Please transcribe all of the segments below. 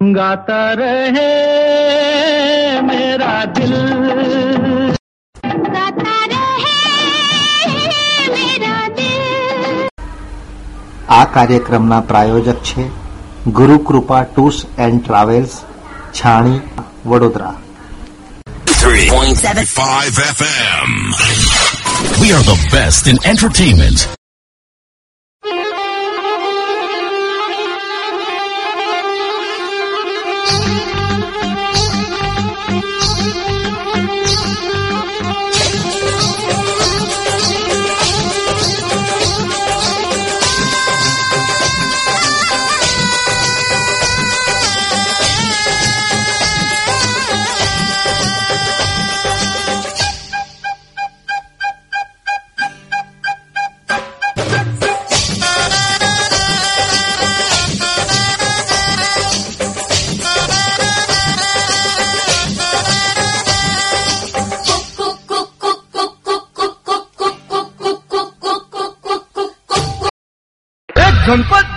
गाता रहे मेरा दिल गाता रहे मेरा दिल આ કાર્યક્રમના પ્રાયોજક છે Gurukrupa tours and travels Chhani Vadodara 3.75 FM. We are the best in entertainment.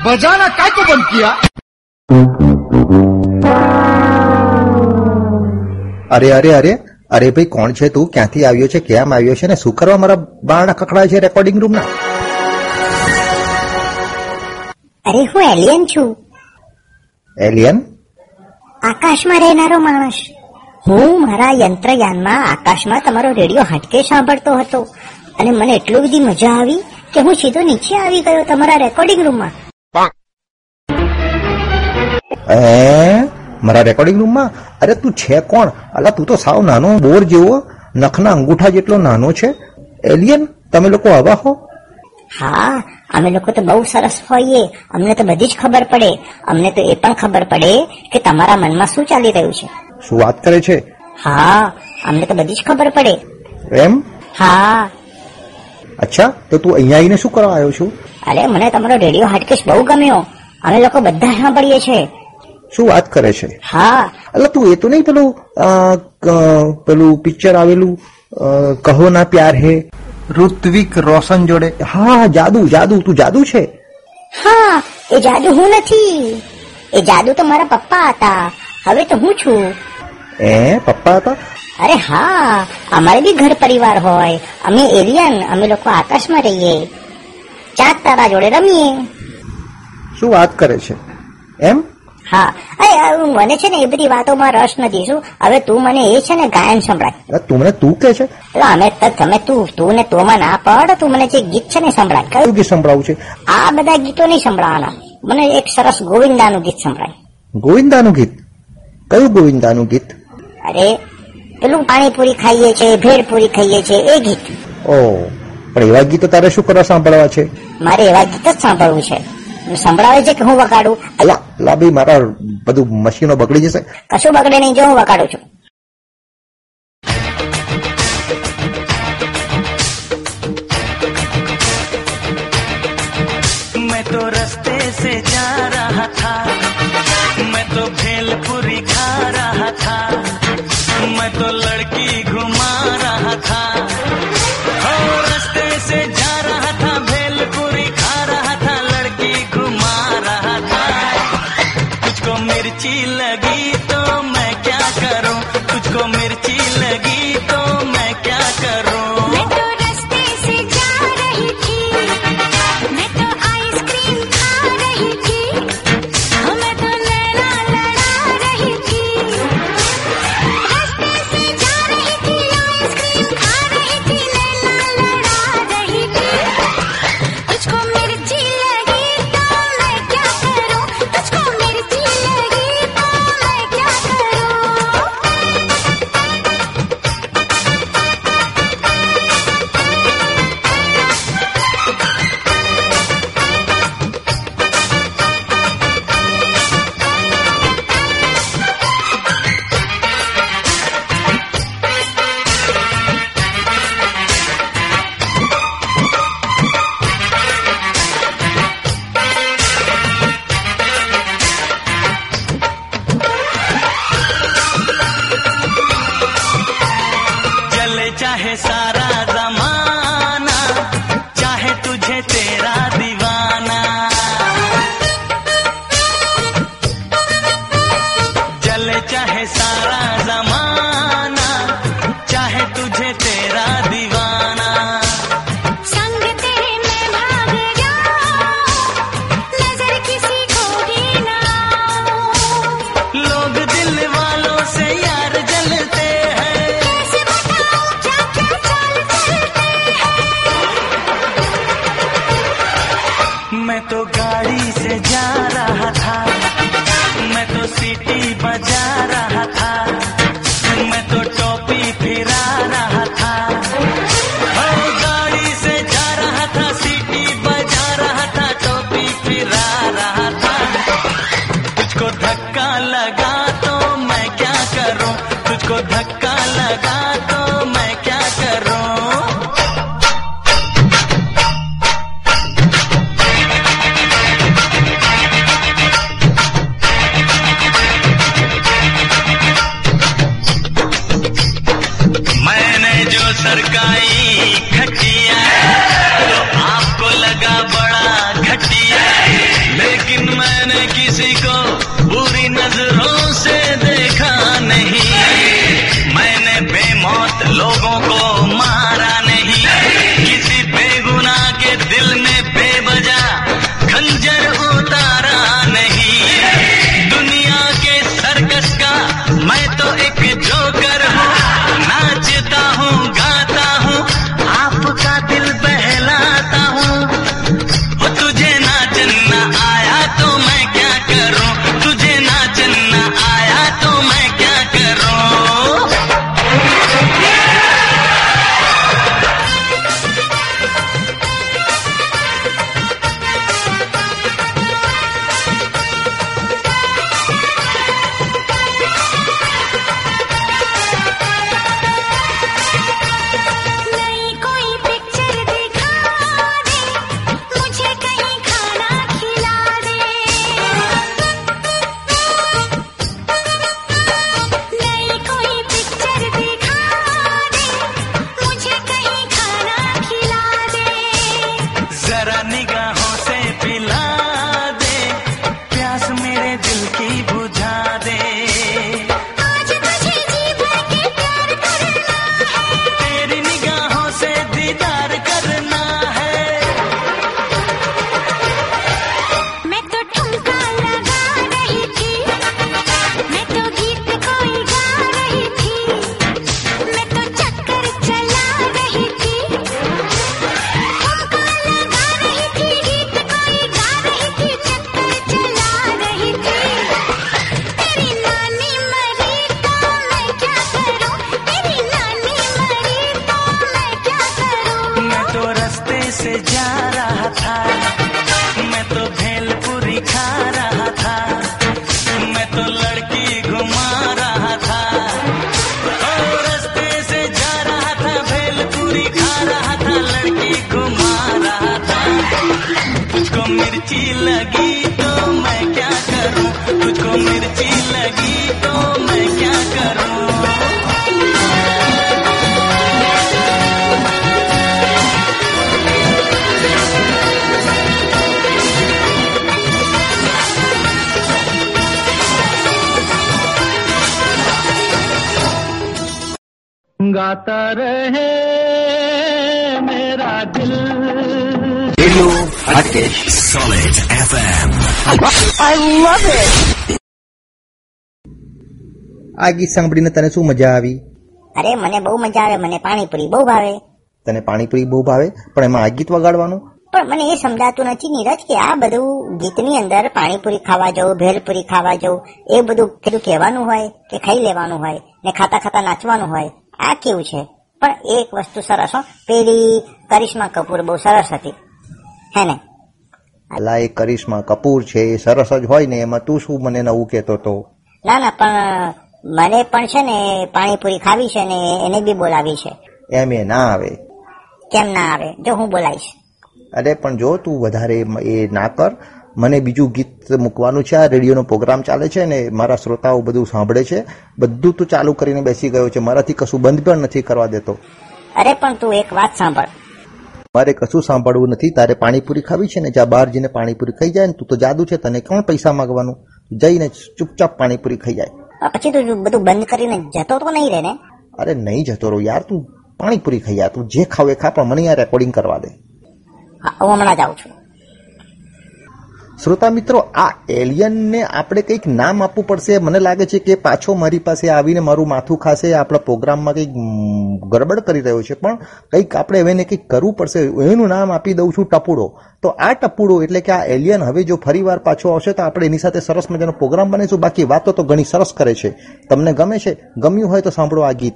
बजाना काय को बंद किया અરે અરે અરે અરે ભાઈ કોણ છે તું ક્યાંથી આવ્યો છે કેમ આવ્યો છે ને શું કરવા મારા બારણા કકડાય છે રેકોર્ડિંગ રૂમના અરે હું એલિયન છું એલિયન આકાશમાં રહેનારો માણસ હું મારા યંત્રયાનમાં આકાશમાં તમારો રેડિયો હાટકે સાંભળતો હતો અને મને એટલું બધી મજા આવી કે હું સીધો નીચે આવી ગયો તમારા રેકોર્ડિંગ રૂમમાં એ મારા રેકોર્ડિંગ રૂમમાં અરે તું છે કોણ? અલા તું તો સાવ નાનો બોર જેવો. નખના અંગૂઠા જેટલો નાનો છે. એલિયન તમે લોકો આવા હો? હા અમે લોકો તો બહુ સરસ હોઈએ. અમને તો બધી જ ખબર પડે. અમને તો એ પણ ખબર પડે કે તમારા મનમાં શું ચાલી રહ્યું છે. શું વાત કરે છે? હા અમને તો બધી જ ખબર પડે. એમ? હા. અચ્છા તો તું અહીંયા આવીને શું કરવા આવ્યો છું? અરે મને તમારો રેડિયો હાટકેશ બહુ ગમ્યો. અમે લોકો બધા સાંભળીએ છે શું વાત કરે છે? હા. એટલે તું એ તો નહીં પેલું પેલું પિક્ચર આવેલું કહો ના પ્યાર હે. ઋત્વિક રોશન જોડે. હા જાદુ જાદુ તું જાદુ છે? હા એ જાદુ હું નથી. એ જાદુ તો મારા પપ્પા હતા. હવે તો હું છું. એ પપ્પા હતા? અરે હા અમારે બી ઘર પરિવાર હોય. અમે એલિયન અમે લોકો આકાશમાં રહીએ. ચાંદ તારા જોડે રમીએ. શું વાત કરે છે? એમ? હા. અરે મને છે ને એ બધી વાતોમાં રસ નથી શું? હવે તું મને એ છે ને ગાયન સંભળાય. તું મને તું કે છે? એટલે અમે તમે તું તું ને તોમાં ના પડ તું મને જે ગીત છે ને સંભળાય. કયું ગીત સંભળાવું છે? આ બધા ગીતો નહીં સંભળાવાના. મને એક સરસ ગોવિંદાનું ગીત સંભળાય. ગોવિંદાનું ગીત? કયું ગોવિંદાનું ગીત? અરે પેલું પાણીપુરી ખાઈએ છે ભેળપુરી ખાઈએ છે એ ગીત. ઓ પણ એવા ગીતો તારે શું કરવા સાંભળવા છે? મારે એવા ગીત જ સાંભળવું છે. સંભળાવે છે કે હું વગાડું? અલા લાંબી મારા બધું મશીનો બગડી જશે? કશું બગડે નહીં જો હું વગાડું છું. تو رستے سے جا رہا تھا میں تو بھیل پوری کھا رہا تھا میں تو لڑکی گھما लगी तो मैं क्या करूं तुझको मिर्ची किसी को गाता रहे मेरा दिल રેડિયો હાટકેશ Solid FM. આ ગીત સાંભળીને તને શું મજા આવી અરે મને બહુ મજા આવે મને પાણીપુરી બહુ ભાવે તને પાણીપુરી બહુ ભાવે પણ એમાં આ ગીત વગાડવાનું પણ મને એ સમજાતું નથી નીરજ કે આ બધું ગીતની અંદર પાણીપુરી ખાવા જવું ભેલપુરી ખાવા જવું એ બધું પેલું કહેવાનું હોય કે ખાઈ લેવાનું હોય ને ખાતા ખાતા નાચવાનું હોય આ કેવું છે. પણ એક વસ્તુ સરસ હો. પેલી કરિશ્મા કપૂર બહુ સરસ હતી. હે ને? અલા એ કરિશ્મા કપૂર છે એ સરસ જ હોય ને એમાં તું શું મને નવું કહેતો તો? ના ના પણ મને પણ છે ને પાણીપુરી ખાવી છે ને એને બી બોલાવી છે. એમ એ ના આવે. કેમ ના આવે? જો હું બોલાવીશ. અરે પણ જો તું વધારે એ ના કર મને બીજું ગીત મૂકવાનું છે આ રેડિયોનો પ્રોગ્રામ ચાલે છે ને મારા શ્રોતાઓ બધું સાંભળે છે. બધું તું ચાલુ કરીને બેસી ગયો છે મારાથી કશું બંધ પણ નથી કરવા દેતો. અરે પણ તું એક વાત સાંભળ. મારે કશું સાંભળવું નથી તારે પાણીપુરી ખાવી છે ને જ્યાં બહાર જઈને પાણીપુરી ખાઈ જાય ને તું તો જાદુ છે તને કોણ પૈસા માંગવાનું? જઈને ચૂપચાપ પાણીપુરી ખાઈ જાય. પછી તું બધું બંધ કરીને જતો તો નહીં રે ને અરે નહીં જતો રહો યાર તું પાણીપુરી ખાઈ જા તું જે ખાવે ખા પણ મને યાર રેકોર્ડિંગ કરવા દે. હું હમણાં જાઉં છું. શ્રોતા મિત્રો, આ એલિયનને આપણે કંઈક નામ આપવું પડશે. મને લાગે છે કે પાછો મારી પાસે આવીને મારું માથું ખાશે, આપણા પ્રોગ્રામમાં કંઈક ગરબડ કરી રહ્યો છે. પણ કંઈક આપણે એને કંઈક કરવું પડશે. એનું નામ આપી દઉં છું ટપુડો. તો આ ટપુડો એટલે કે આ એલિયન હવે જો ફરીવાર પાછો આવશે, તો આપણે એની સાથે સરસ મજાનો પ્રોગ્રામ બનાવીશું. બાકી વાતો તો ઘણી સરસ કરે છે. તમને ગમે છે? ગમ્યું હોય તો સાંભળો આ ગીત.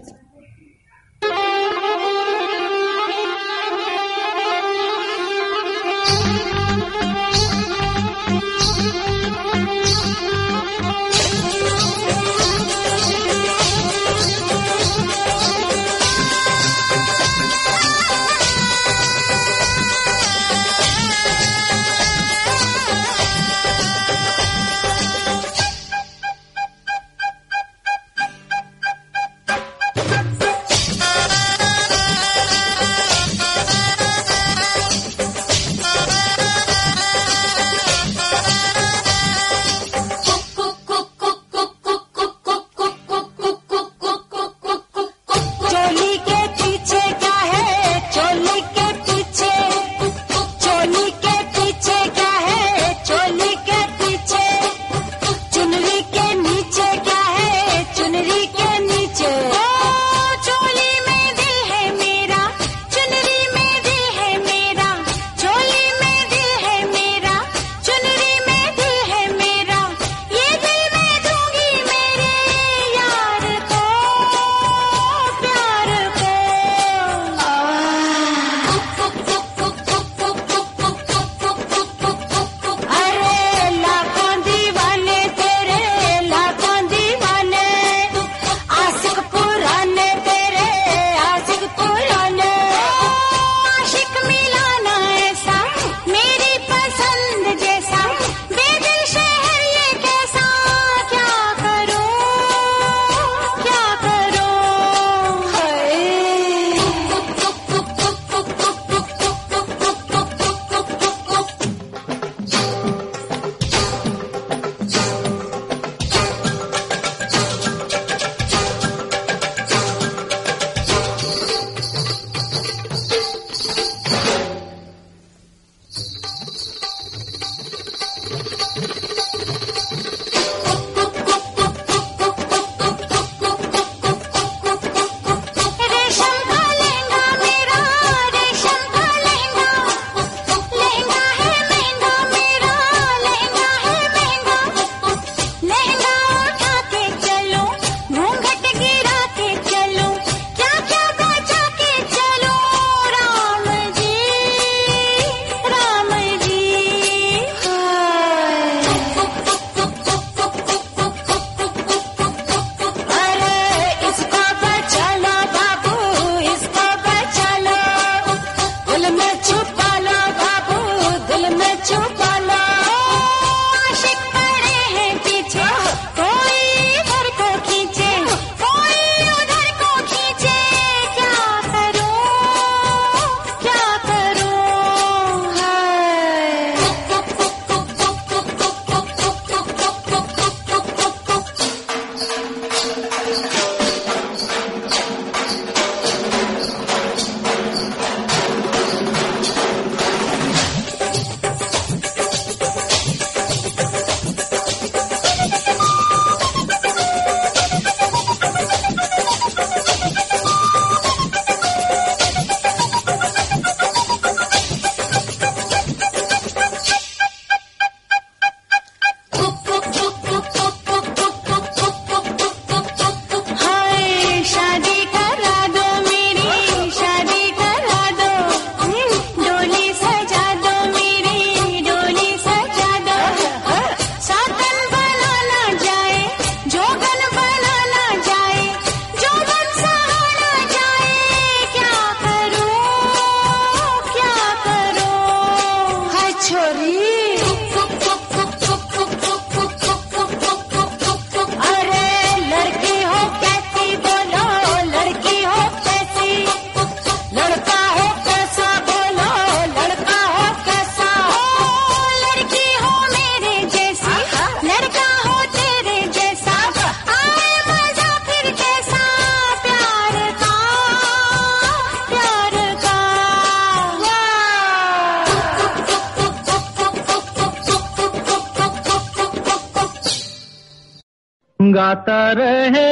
गाता रहे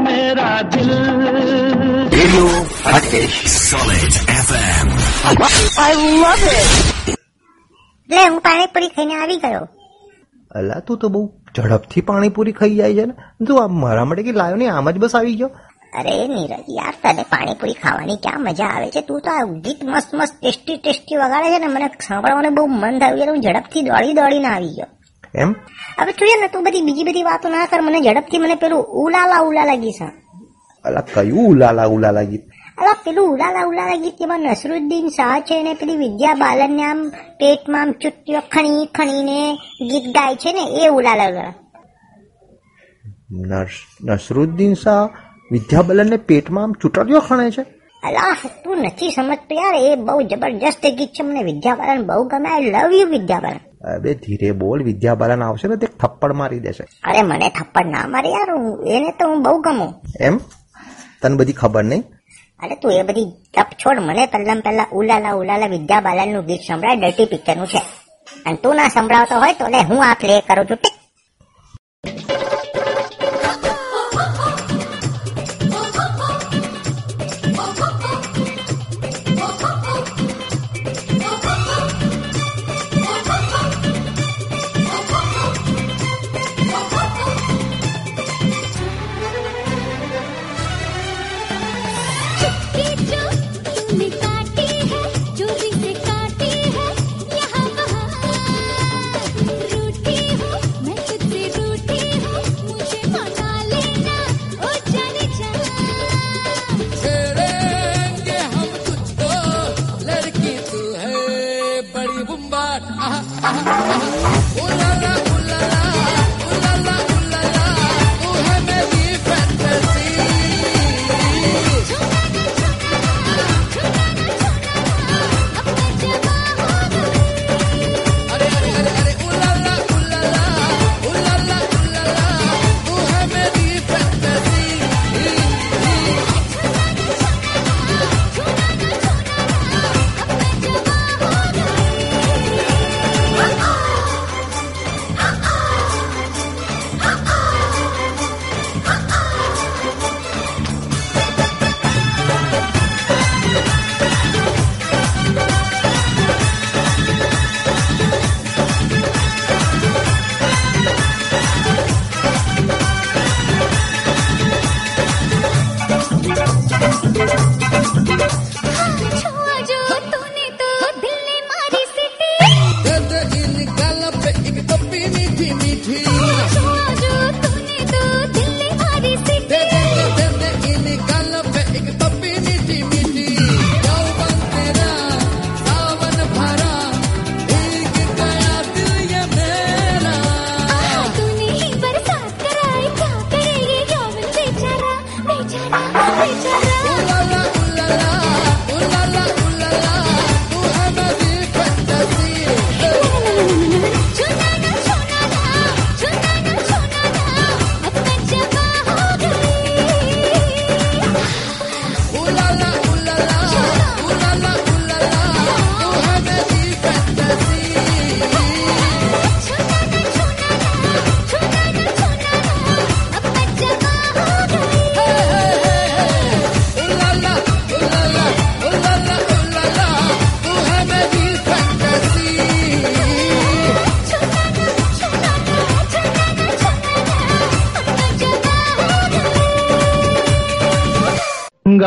मेरा दिल રેડિયો હાટકેશ Solid FM. એટલે હું પાણીપુરી ખાઈને આવી ગયો અલા તું તો બહુ ઝડપથી પાણીપુરી ખાઈ જાય છે ને તું આમ મારા માટે કે લાયો ને આમ જ બસ આવી ગયો અરે નીરજ યાર તને પાણીપુરી ખાવાની ક્યાં મજા આવે છે તું તો આ ગીત મસ્ત મસ્ત ટેસ્ટી ટેસ્ટી વગાડે છે ને મને સાંભળવાનું બહુ મન થયું એટલે હું ઝડપથી દોડી દોડીને આવી ગયો એમ? હવે જોઈએ ને તું બધી બીજી બધી વાતો ના કર મને ઝડપથી મને પેલું ઉલાલા ઉલાલા ગીત સાંભળ. અલા કયું ઉલાલા ઉલાલા ગીત? અલા પેલું ઉલાલા ઉલાલા ગીત એમાં નસરુદ્દીન શાહ છે ને પેલી વિદ્યા બાલનને આમ પેટમાં આમ ચુટ્ટીઓ ખણી ખણીને ગીત ગાય છે ને એ ઉલાલા ઉલાલા. નસ- નસરુદ્દીન શાહ વિદ્યાબલનને પેટમાં આમ ચૂંટણીઓ ખણે છે? અલા તું નથી સમજતો યાર એ બહુ જબરજસ્ત ગીત છે મને વિદ્યા બાલન બહુ ગમે આઈ લવ યુ વિદ્યા બાલન. અબે ધીરે બોલ વિદ્યાબાલન આવશે ને તે થપ્પડ મારી દેશે. અરે મને થપ્પડ ના મારે યાર હું- એને તો હું બહુ ગમું. એમ? તને બધી ખબર નહીં? અરે તું એ બધી તપ છોડ મને પહેલા પહેલા ઉલાલા ઉલાલા વિદ્યા બાલનનું ગીત સંભળાય ડર્ટી પિક્ચરનું છે. અને તું ના સંભળાવતો હોય તો લે હું આ પ્લે કરું છું ટીક.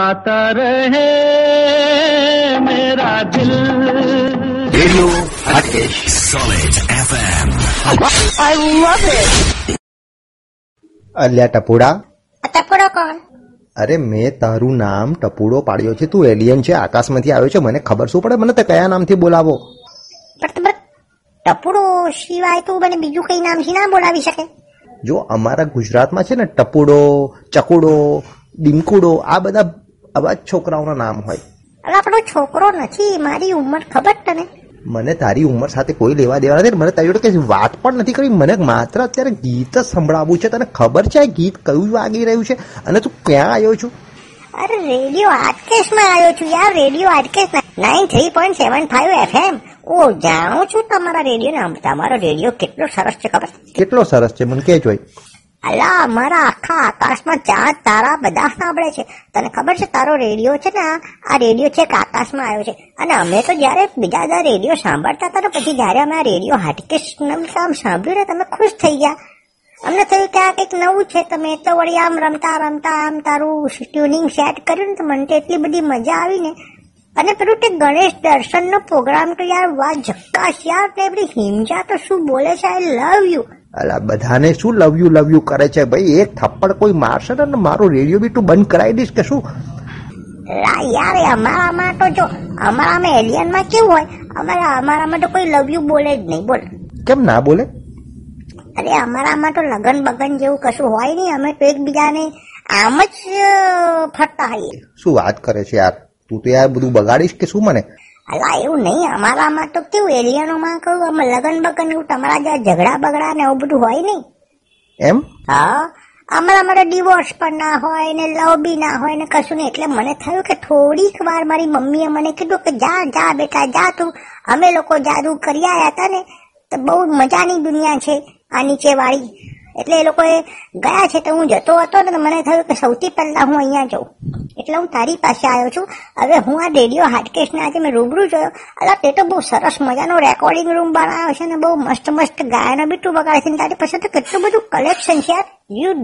गाता रहे मेरा दिल રેડિયો હાટકેશ Solid FM. અલ્યા ટપુડા આ ટપકડો કોણ અરે મેં તારું નામ ટપુડો પાડ્યો છે તું એલિયન છે આકાશમાંથી આવ્યો છે મને ખબર શું પડે મને તો કયા નામથી બોલાવો પણ તમે ટપુડો સિવાય તો મને બીજું કઈ નામથી ના બોલાવી શકે જો અમારા ગુજરાતમાં છે ને ટપુડો ચકુડો ડીમકુડો આ બધા આવા જ છોકરાઓના નામ હોય. અરે આપણો છોકરો નથી મારી ઉંમર ખબર તને? મને તારી ઉંમર સાથે કોઈ લેવા દેવા નથી. મને તારી જોડે કઈ વાત પણ નથી કરી મને માત્ર અત્યારે ગીત જ સંભળાવવું છે. તને ખબર છે આ ગીત કયું વાગી રહ્યું છે? અને તું ક્યાં આવ્યો છું? અરે રેડિયો આર્કેસ્ટમાં આવ્યો છું યાર radio Hatkesh nine three point seven five FM. ઓ જાણું છું તમારા રેડિયો ને તમારો રેડિયો કેટલો સરસ છે ખબર? કેટલો સરસ છે મને કે જોઈ અલા અમારા આખા આકાશમાં ચાર તારા બધા સાંભળે છે. તને ખબર છે તારો રેડિયો છે ને આ? રેડિયો છે આકાશમાં આવ્યો છે. અને અમે તો જયારે બીજા બધા રેડિયો સાંભળતા હતા ને, પછી જયારે અમે આ રેડિયો હાટકેશ નામ સાંભળ્યું ને, તમે ખુશ થઈ ગયા. અમને થયું કે આ કંઈક નવું છે. તમે તો વળી આમ રમતા રમતા, આમ તારું ટ્યુનિંગ સેટ કર્યું ને, તો મને તો એટલી બધી મજા આવી ને. અને પેલું તે ગણેશ દર્શનનો પ્રોગ્રામ તો યાર વાત જક્કાશ યાર તે બધી હિંજા તો શું બોલે છે? આઈ લવ યુ અલા બધાને શું લવ યુ લવ યુ કરે છે? ભાઈ એક થપ્પડ કોઈ મારશે ને મારું રેડિયો બી તું બંધ કરાવી દઈશ કે શું? યાર અમારામાં તો જો અમારામાં એલિયનમાં કેવું હોય? અમારા અમારામાં તો કોઈ લવ યુ બોલે જ નહીં બોલ. કેમ ના બોલે? અરે અમારામાં તો લગન બગન જેવું કશું હોય નહીં અમે તો એકબીજાને આમ જ ફરતા હોઈએ. શું વાત કરે છે યાર? તું તો યાર બધું બગાડીશ કે શું મને? અલા એવું નહીં અમારામાં તો કેવું એલિયનોમાં કહું અમે લગન બગન એવું તમારા જ્યાં ઝઘડા બગડા ને એવું બધું હોય નહીં. એમ? હા. અમારા મારે ડિવોર્સ પણ ના હોય ને લવ બી ના હોય ને કશું નહીં. એટલે મને થયું કે થોડીક વાર મારી મમ્મીએ મને કીધું કે જા જા બેટા જા તું. અમે લોકો જાદુ કરી આવ્યા હતા ને. તો બહુ મજાની દુનિયા છે આ નીચે વાળી એટલે એ લોકોએ ગયા છે તો હું જતો હતો ને મને થયું કે સૌથી પહેલા હું અહીંયા જાઉં. એટલે હું તારી પાસે આવ્યો છું. હવે હું આ રેડિયો હાટકેશને આજે મેં રૂબરૂ જોયો. અલા, તે તો બહુ સરસ મજાનો રેકોર્ડિંગ રૂમ બનાવ્યો છે ને બહુ મસ્ત મસ્ત ગાયનો બી તું વગાડે છે તારી પાસે તો કેટલું બધું કલેક્શન છે યાર. યુ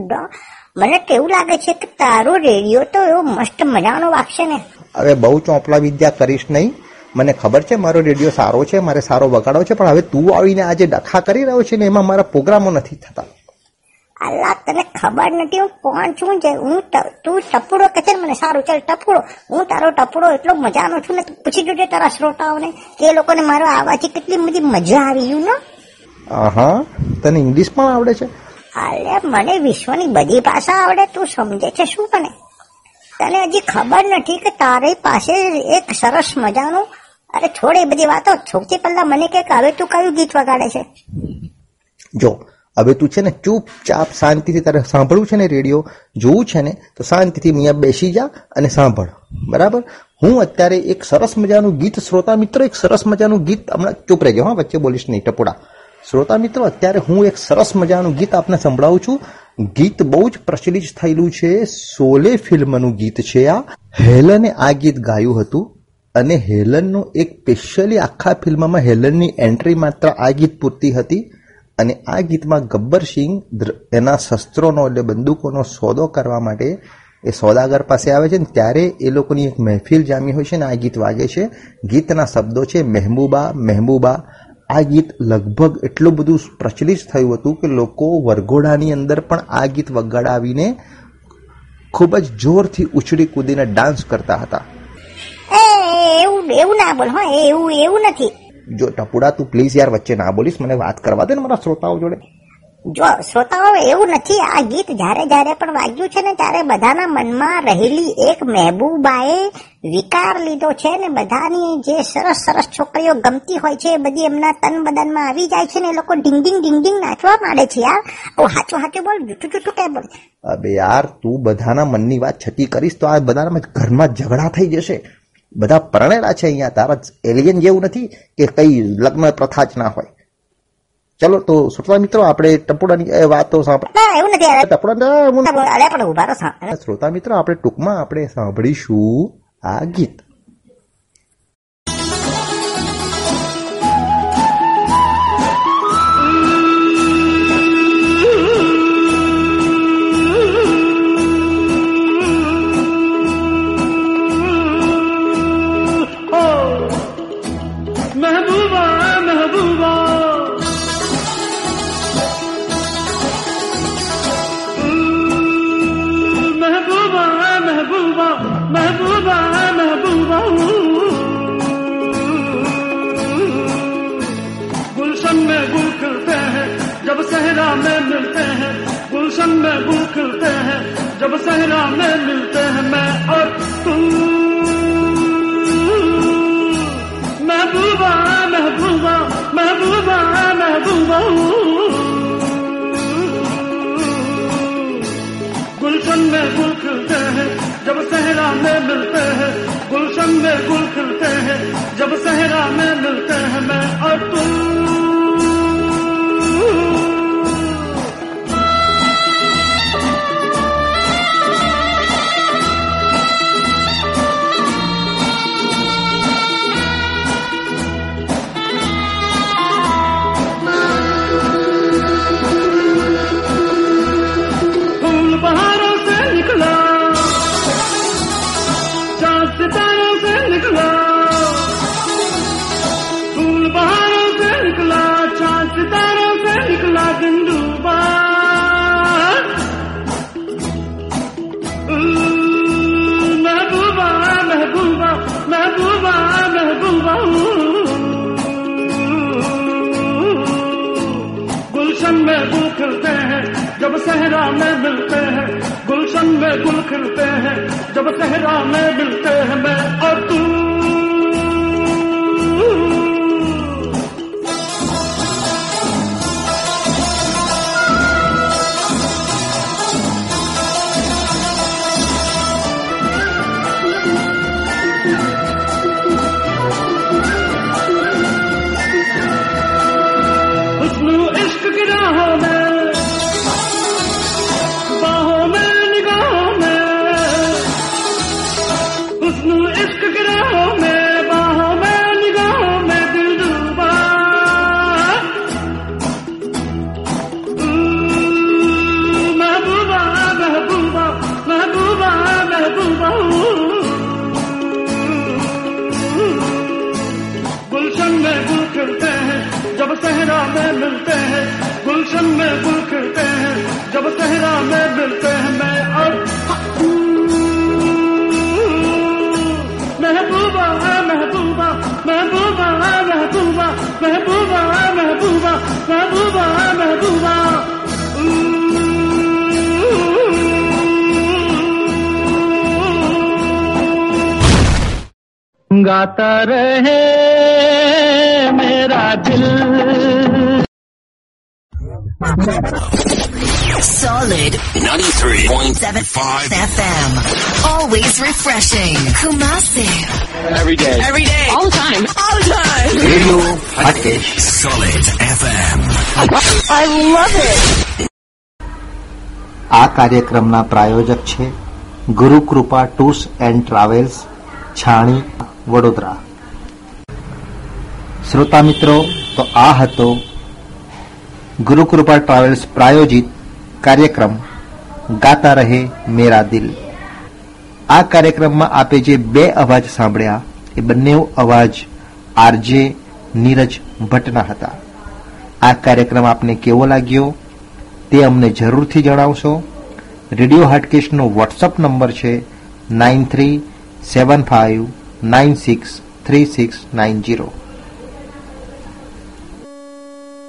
મને કેવું લાગે છે કે તારો રેડિયો તો એવો મસ્ત મજાનો વાગશે ને. હવે બહુ ચોપલા વિદ્યા કરીશ નહીં. મને ખબર છે મારો રેડિયો સારો છે, મારે સારો વગાડો છે, પણ હવે તું આવીને આજે ડખા કરી રહ્યો છે ને, એમાં મારા પ્રોગ્રામો નથી થતા. અલ્લા તને ખબર નથી હું કોણ છું જે હું તું ટપુડો કે છે મને સારું ચાલ ટપુડો. હું તારો ટપુડો એટલો મજાનો છું ને પૂછી જોજે તારા શ્રોતાઓને કે એ લોકોને મારો આવવાથી કેટલી બધી મજા આવી યુ નો હા તને ઇંગ્લિશ પણ આવડે છે? અરે મને વિશ્વની બધી ભાષા આવડે તું સમજે છે શું મને? તને હજી ખબર નથી કે તારી પાસે એક સરસ મજાનું અરે છોડ એ બધી વાતો. સૌથી પહેલા મને કે હવે તું કયું ગીત વગાડે છે? જો હવે તું છે ને ચૂપચાપ શાંતિથી તારે સાંભળવું છે ને રેડિયો, જોવું છે ને, તો શાંતિથી અહીંયા બેસી જા અને સાંભળ. બરાબર? હું અત્યારે એક સરસ મજાનું ગીત શ્રોતા મિત્રો, એક સરસ મજાનું ગીત હમણાં ચૂપ રહેજો હા, વચ્ચે બોલીશ નહીં, ટપોડા. શ્રોતા મિત્રો, અત્યારે હું એક સરસ મજાનું ગીત આપને સંભળાવું છું. ગીત બહુ જ પ્રચલિત થયેલું છે, સોલે ફિલ્મનું ગીત છે આ. હેલને આ ગીત ગાયું હતું અને હેલનનું એક સ્પેશિયલી આખા ફિલ્મમાં હેલનની એન્ટ્રી માત્ર આ ગીત પૂરતી હતી. અને આ ગીતમાં ગબ્બર સિંહ એના શસ્ત્રોનો એટલે બંદૂકોનો સોદો કરવા માટે એ સોદાગર પાસે આવે છે ને ત્યારે એ લોકોની એક મહેફિલ જામી હોય છે ને આ ગીત વાગે છે. ગીતના શબ્દો છે મહેબૂબા મહેબૂબા. આ ગીત લગભગ એટલું બધું પ્રચલિત થયું હતું કે લોકો વરઘોડાની અંદર પણ આ ગીત વગાડાવીને ખૂબ જ જોરથી ઉછળી કૂદીને ડાન્સ કરતા હતા. એવું એવું ના બોલ, હા એવું એવું નથી. જો ટપુડા તું પ્લીઝ યાર વચ્ચે ના બોલીશ મને વાત કરવા દે ને મારા શ્રોતાઓ જોડે. જો શ્રોતાઓ એવું નથી આ ગીત જ્યારે જ્યારે પણ વાગ્યું છે ને ત્યારે બધાના મનમાં રહેલી એક મહેબૂબાએ વિકાર લીધો છે ને બધાની જે સરસ સરસ છોકરીઓ ગમતી હોય છે એ બધી એમના તન બદનમાં આવી જાય છે ને એ લોકો ડિંગ ડિંગ ડિંગ ડિંગ નાચવા માંડે છે યાર. ઓ હાચું હાચું બોલ જૂઠું જૂઠું કે બોલ. અબે યાર તું બધાના મનની વાત છતી કરીશ તો આ બધાના ઘરમાં ઝઘડા થઈ જશે. બધા પરણેલા છે અહીંયા. તારા એલિયન જેવું નથી કે કઈ લગ્ન પ્રથા જ ના હોય. ચલો તો શ્રોતા મિત્રો આપણે ટપોડાની વાતો સાંભળ શ્રોતા મિત્રો આપણે ટૂંકમાં આપણે સાંભળીશું આ ગીત. گلشن میں گل کھلتے ہیں، جب صحرا میں ملتے ہیں میں اور تم۔ محبوبہ محبوبہ محبوبہ محبوبہ۔ گلشن میں گل کھلتے ہیں، جب صحرا میں ملتے ہیں۔ گلشن میں گل کھلتے ہیں، جب صحرا میں ملتے ہیں میں اور تم۔ जब सहरा में मिलते हैं गुलशन में गुल खिलते हैं जब सहरा में मिलते हैं मैं और तू गाता रहे मेरा दिल Solid 93.5 FM. Always refreshing. Kumasi. Every day. Every day. All the time. All the time. Radio Hatkesh Solid FM. I love it. આ કાર્યક્રમના પ્રાયોજક છે Gurukrupa tours and travels Chhani Vadodara. શ્રોતા મિત્રો, તો આ હતો ગુરુકૃપા ટ્રાવેલ્સ પ્રાયોજિત કાર્યક્રમ ગાતા રહે મેરા દિલ. આ કાર્યક્રમમાં આપે જે બે અવાજ સાંભળ્યા, એ બંને અવાજ આરજે નીરજ ભટ્ટના હતા. આ કાર્યક્રમ આપને કેવો લાગ્યો, તે અમને જરૂરથી જણાવશો. રેડિયો હાટકેશનો વોટ્સઅપ નંબર છે નાઇન થ્રી સેવન ફાઇવ 963690